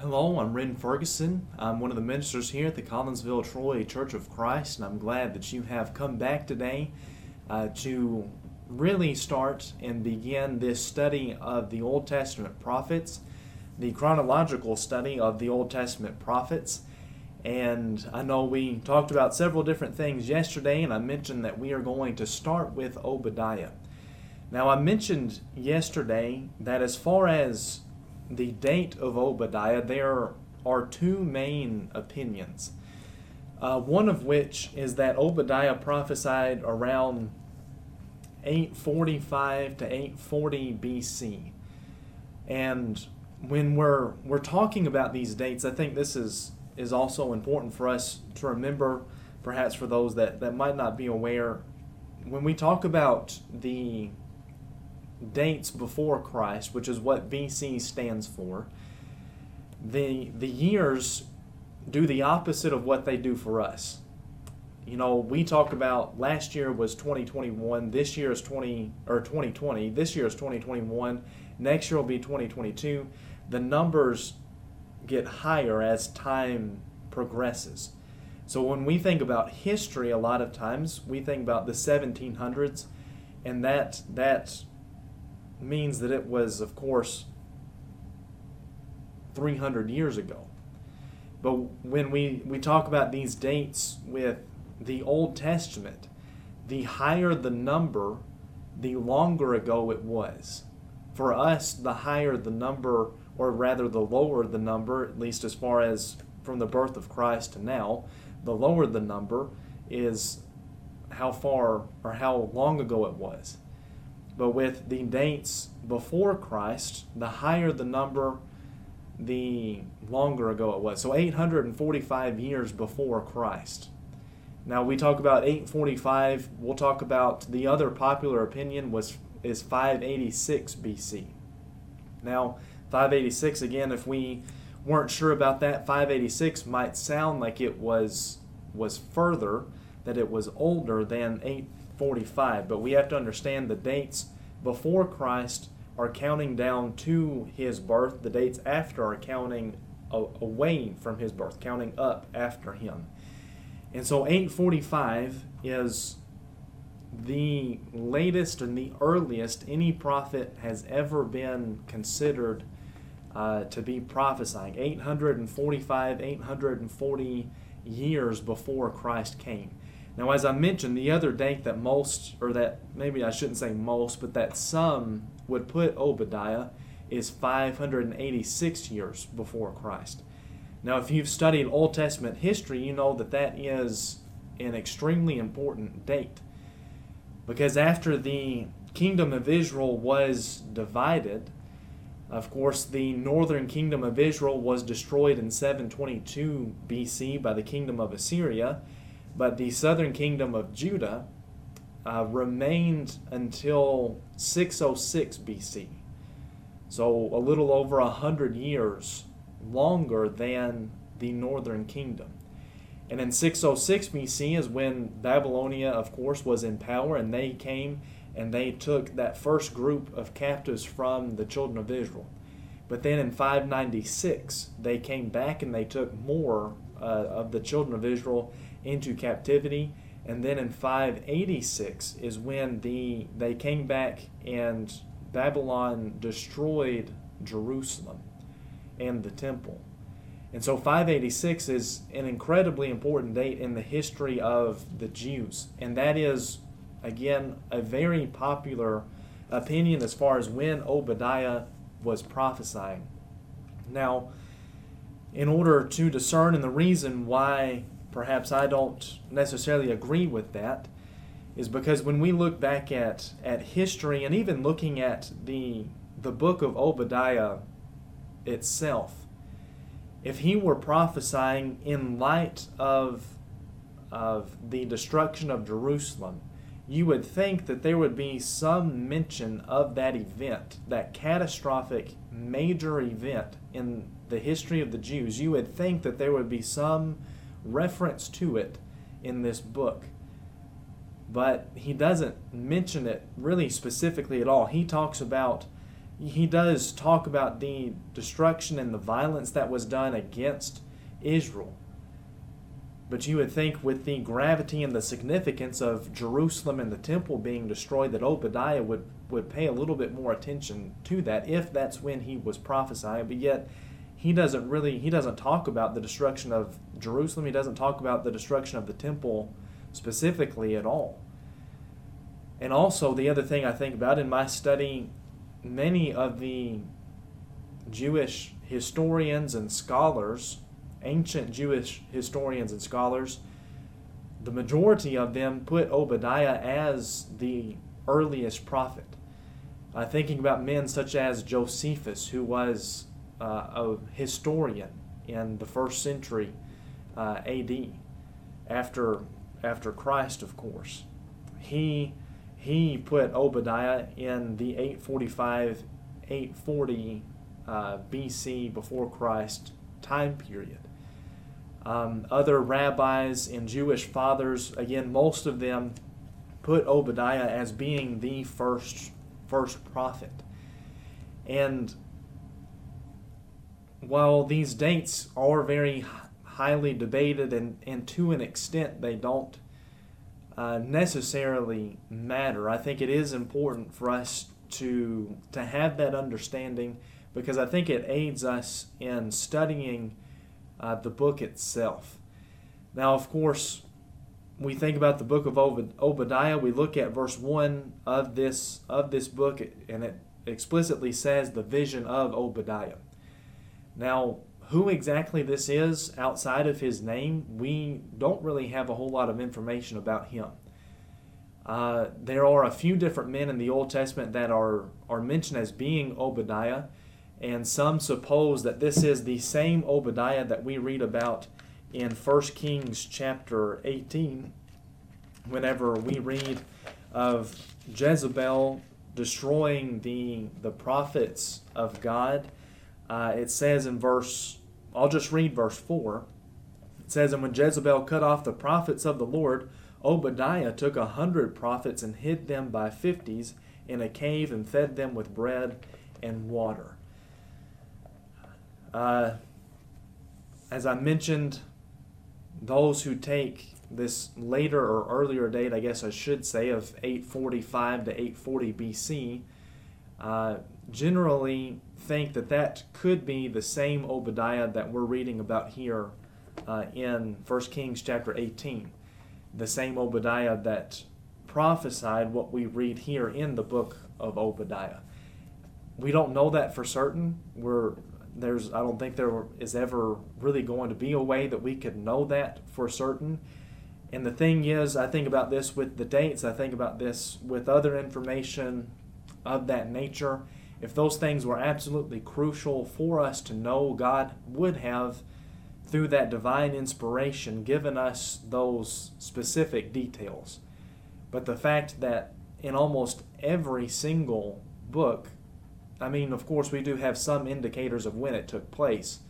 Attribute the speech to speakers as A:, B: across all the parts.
A: Hello, I'm Ren Ferguson. I'm one of the ministers here at the Collinsville Troy Church of Christ, and I'm glad that you have come back today uh, to really start and begin this study of the Old Testament prophets, the chronological study of the Old Testament prophets. And I know we talked about several different things yesterday, and I mentioned that we are going to start with Obadiah. Now, I mentioned yesterday that as far as the date of Obadiah, there are two main opinions. Uh, one of which is that Obadiah prophesied around 845 to 840 BC. And when we're we're talking about these dates, I think this is is also important for us to remember, perhaps for those that, that might not be aware. When we talk about the dates before Christ, which is what BC stands for, the the years do the opposite of what they do for us. You know, we talk about last year was 2021, this year is 20 or 2020, this year is 2021, next year will be 2022. The numbers get higher as time progresses. So when we think about history, a lot of times we think about the 1700s, and that that means that it was, of course, 300 years ago. But when we, we talk about these dates with the Old Testament, the higher the number, the longer ago it was. For us, the higher the number, or rather the lower the number, at least as far as from the birth of Christ to now, the lower the number is how far or how long ago it was. But with the dates before Christ, the higher the number, the longer ago it was. So 845 years before Christ. Now we talk about 845, we'll talk about the other popular opinion was is 586 BC. Now, 586 again if we weren't sure about that, 586 might sound like it was was further that it was older than 8 45. But we have to understand the dates before Christ are counting down to his birth, the dates after are counting away from his birth, counting up after him. And so 845 is the latest and the earliest any prophet has ever been considered uh, to be prophesying. 845, 840 years before Christ came. Now, as I mentioned, the other date that most, or that maybe I shouldn't say most, but that some would put Obadiah is 586 years before Christ. Now, if you've studied Old Testament history, you know that that is an extremely important date. Because after the kingdom of Israel was divided, of course, the northern kingdom of Israel was destroyed in 722 BC by the kingdom of Assyria but the southern kingdom of Judah uh, remained until 606 BC. So a little over a hundred years longer than the northern kingdom. And in 606 BC is when Babylonia, of course, was in power, and they came and they took that first group of captives from the children of Israel. But then in 596, they came back and they took more uh, of the children of Israel into captivity. And then in 586 is when the they came back and Babylon destroyed Jerusalem and the temple. And so 586 is an incredibly important date in the history of the Jews. And that is, again, a very popular opinion as far as when Obadiah was prophesying. Now, in order to discern and the reason why perhaps I don't necessarily agree with that is because when we look back at, at history and even looking at the the book of Obadiah itself, if he were prophesying in light of of the destruction of Jerusalem, you would think that there would be some mention of that event, that catastrophic major event in the history of the Jews. You would think that there would be some reference to it in this book. But he doesn't mention it really specifically at all. He talks about he does talk about the destruction and the violence that was done against Israel. But you would think, with the gravity and the significance of Jerusalem and the temple being destroyed, that Obadiah would, would pay a little bit more attention to that if that's when he was prophesying. But yet, he doesn't really he doesn't talk about the destruction of Jerusalem. He doesn't talk about the destruction of the temple specifically at all. And also, the other thing I think about in my study, many of the Jewish historians and scholars, ancient Jewish historians and scholars, the majority of them put Obadiah as the earliest prophet. Uh, thinking about men such as Josephus, who was a historian in the first century uh, AD, after after Christ, of course. He he put Obadiah in the 845 840 uh, BC before Christ time period. Um, other rabbis and Jewish fathers, again, most of them put Obadiah as being the first first prophet. And while these dates are very highly debated and, and to an extent they don't uh, necessarily matter, I think it is important for us to to have that understanding because I think it aids us in studying uh, the book itself. Now, of course, we think about the book of Obadiah. We look at verse one of this of this book, and it explicitly says the vision of Obadiah. Now, who exactly this is outside of his name, we don't really have a whole lot of information about him. Uh, there are a few different men in the Old Testament that are, are mentioned as being Obadiah, and some suppose that this is the same Obadiah that we read about in 1 Kings chapter 18, whenever we read of Jezebel destroying the, the prophets of God uh, it says in verse, I'll just read verse 4. It says, And when Jezebel cut off the prophets of the Lord, Obadiah took a hundred prophets and hid them by fifties in a cave and fed them with bread and water. Uh, as I mentioned, those who take this later or earlier date, I guess I should say, of 845 to 840 BC, uh, generally think that that could be the same Obadiah that we're reading about here uh, in 1 Kings chapter 18. The same Obadiah that prophesied what we read here in the book of Obadiah. We don't know that for certain. We're there's I don't think there is ever really going to be a way that we could know that for certain. And the thing is, I think about this with the dates, I think about this with other information of that nature if those things were absolutely crucial for us to know, God would have, through that divine inspiration, given us those specific details. But the fact that in almost every single book, I mean, of course, we do have some indicators of when it took place.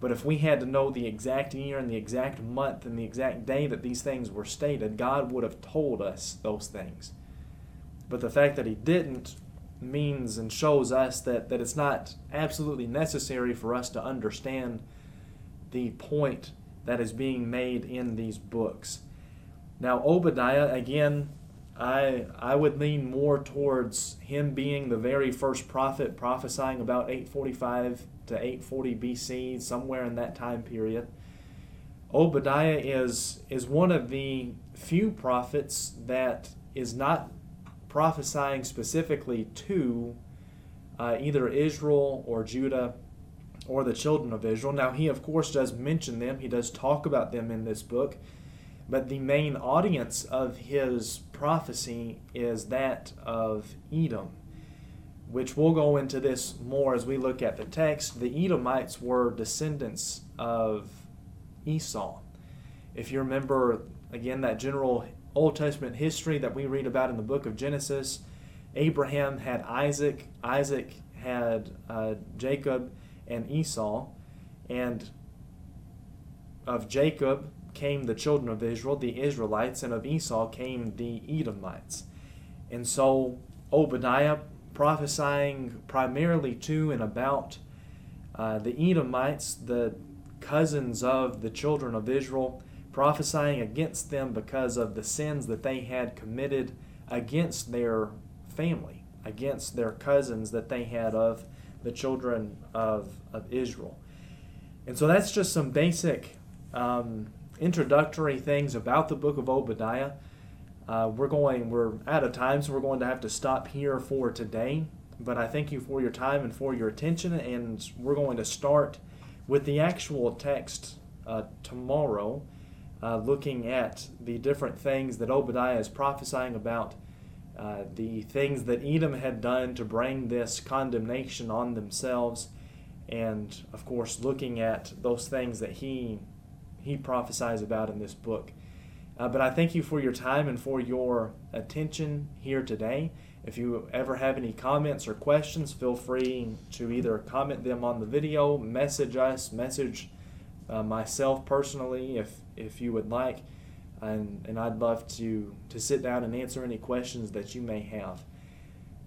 A: But if we had to know the exact year and the exact month and the exact day that these things were stated, God would have told us those things. But the fact that He didn't means and shows us that, that it's not absolutely necessary for us to understand the point that is being made in these books. Now, Obadiah, again, I, I would lean more towards him being the very first prophet prophesying about 845 to 840 BC, somewhere in that time period. Obadiah is, is one of the few prophets that is not prophesying specifically to uh, either Israel or Judah or the children of Israel. Now, he, of course, does mention them, he does talk about them in this book, but the main audience of his prophecy is that of Edom, which we'll go into this more as we look at the text. The Edomites were descendants of Esau. If you remember, again, that general Old Testament history that we read about in the book of Genesis, Abraham had Isaac, Isaac had uh, Jacob and Esau, and of Jacob came the children of Israel, the Israelites, and of Esau came the Edomites. And so Obadiah prophesying primarily to and about uh, the Edomites, the cousins of the children of Israel, prophesying against them because of the sins that they had committed against their family, against their cousins that they had of the children of, of Israel. And so that's just some basic um, introductory things about the book of Obadiah. Uh, we're going, we're out of time, so we're going to have to stop here for today. But I thank you for your time and for your attention, and we're going to start with the actual text uh, tomorrow, uh, looking at the different things that Obadiah is prophesying about, uh, the things that Edom had done to bring this condemnation on themselves, and of course, looking at those things that he he prophesies about in this book. Uh, but I thank you for your time and for your attention here today. If you ever have any comments or questions, feel free to either comment them on the video, message us, message uh, myself personally if, if you would like. And, and I'd love to, to sit down and answer any questions that you may have.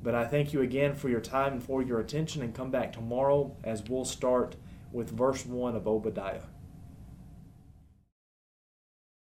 A: But I thank you again for your time and for your attention, and come back tomorrow as we'll start with verse 1 of Obadiah.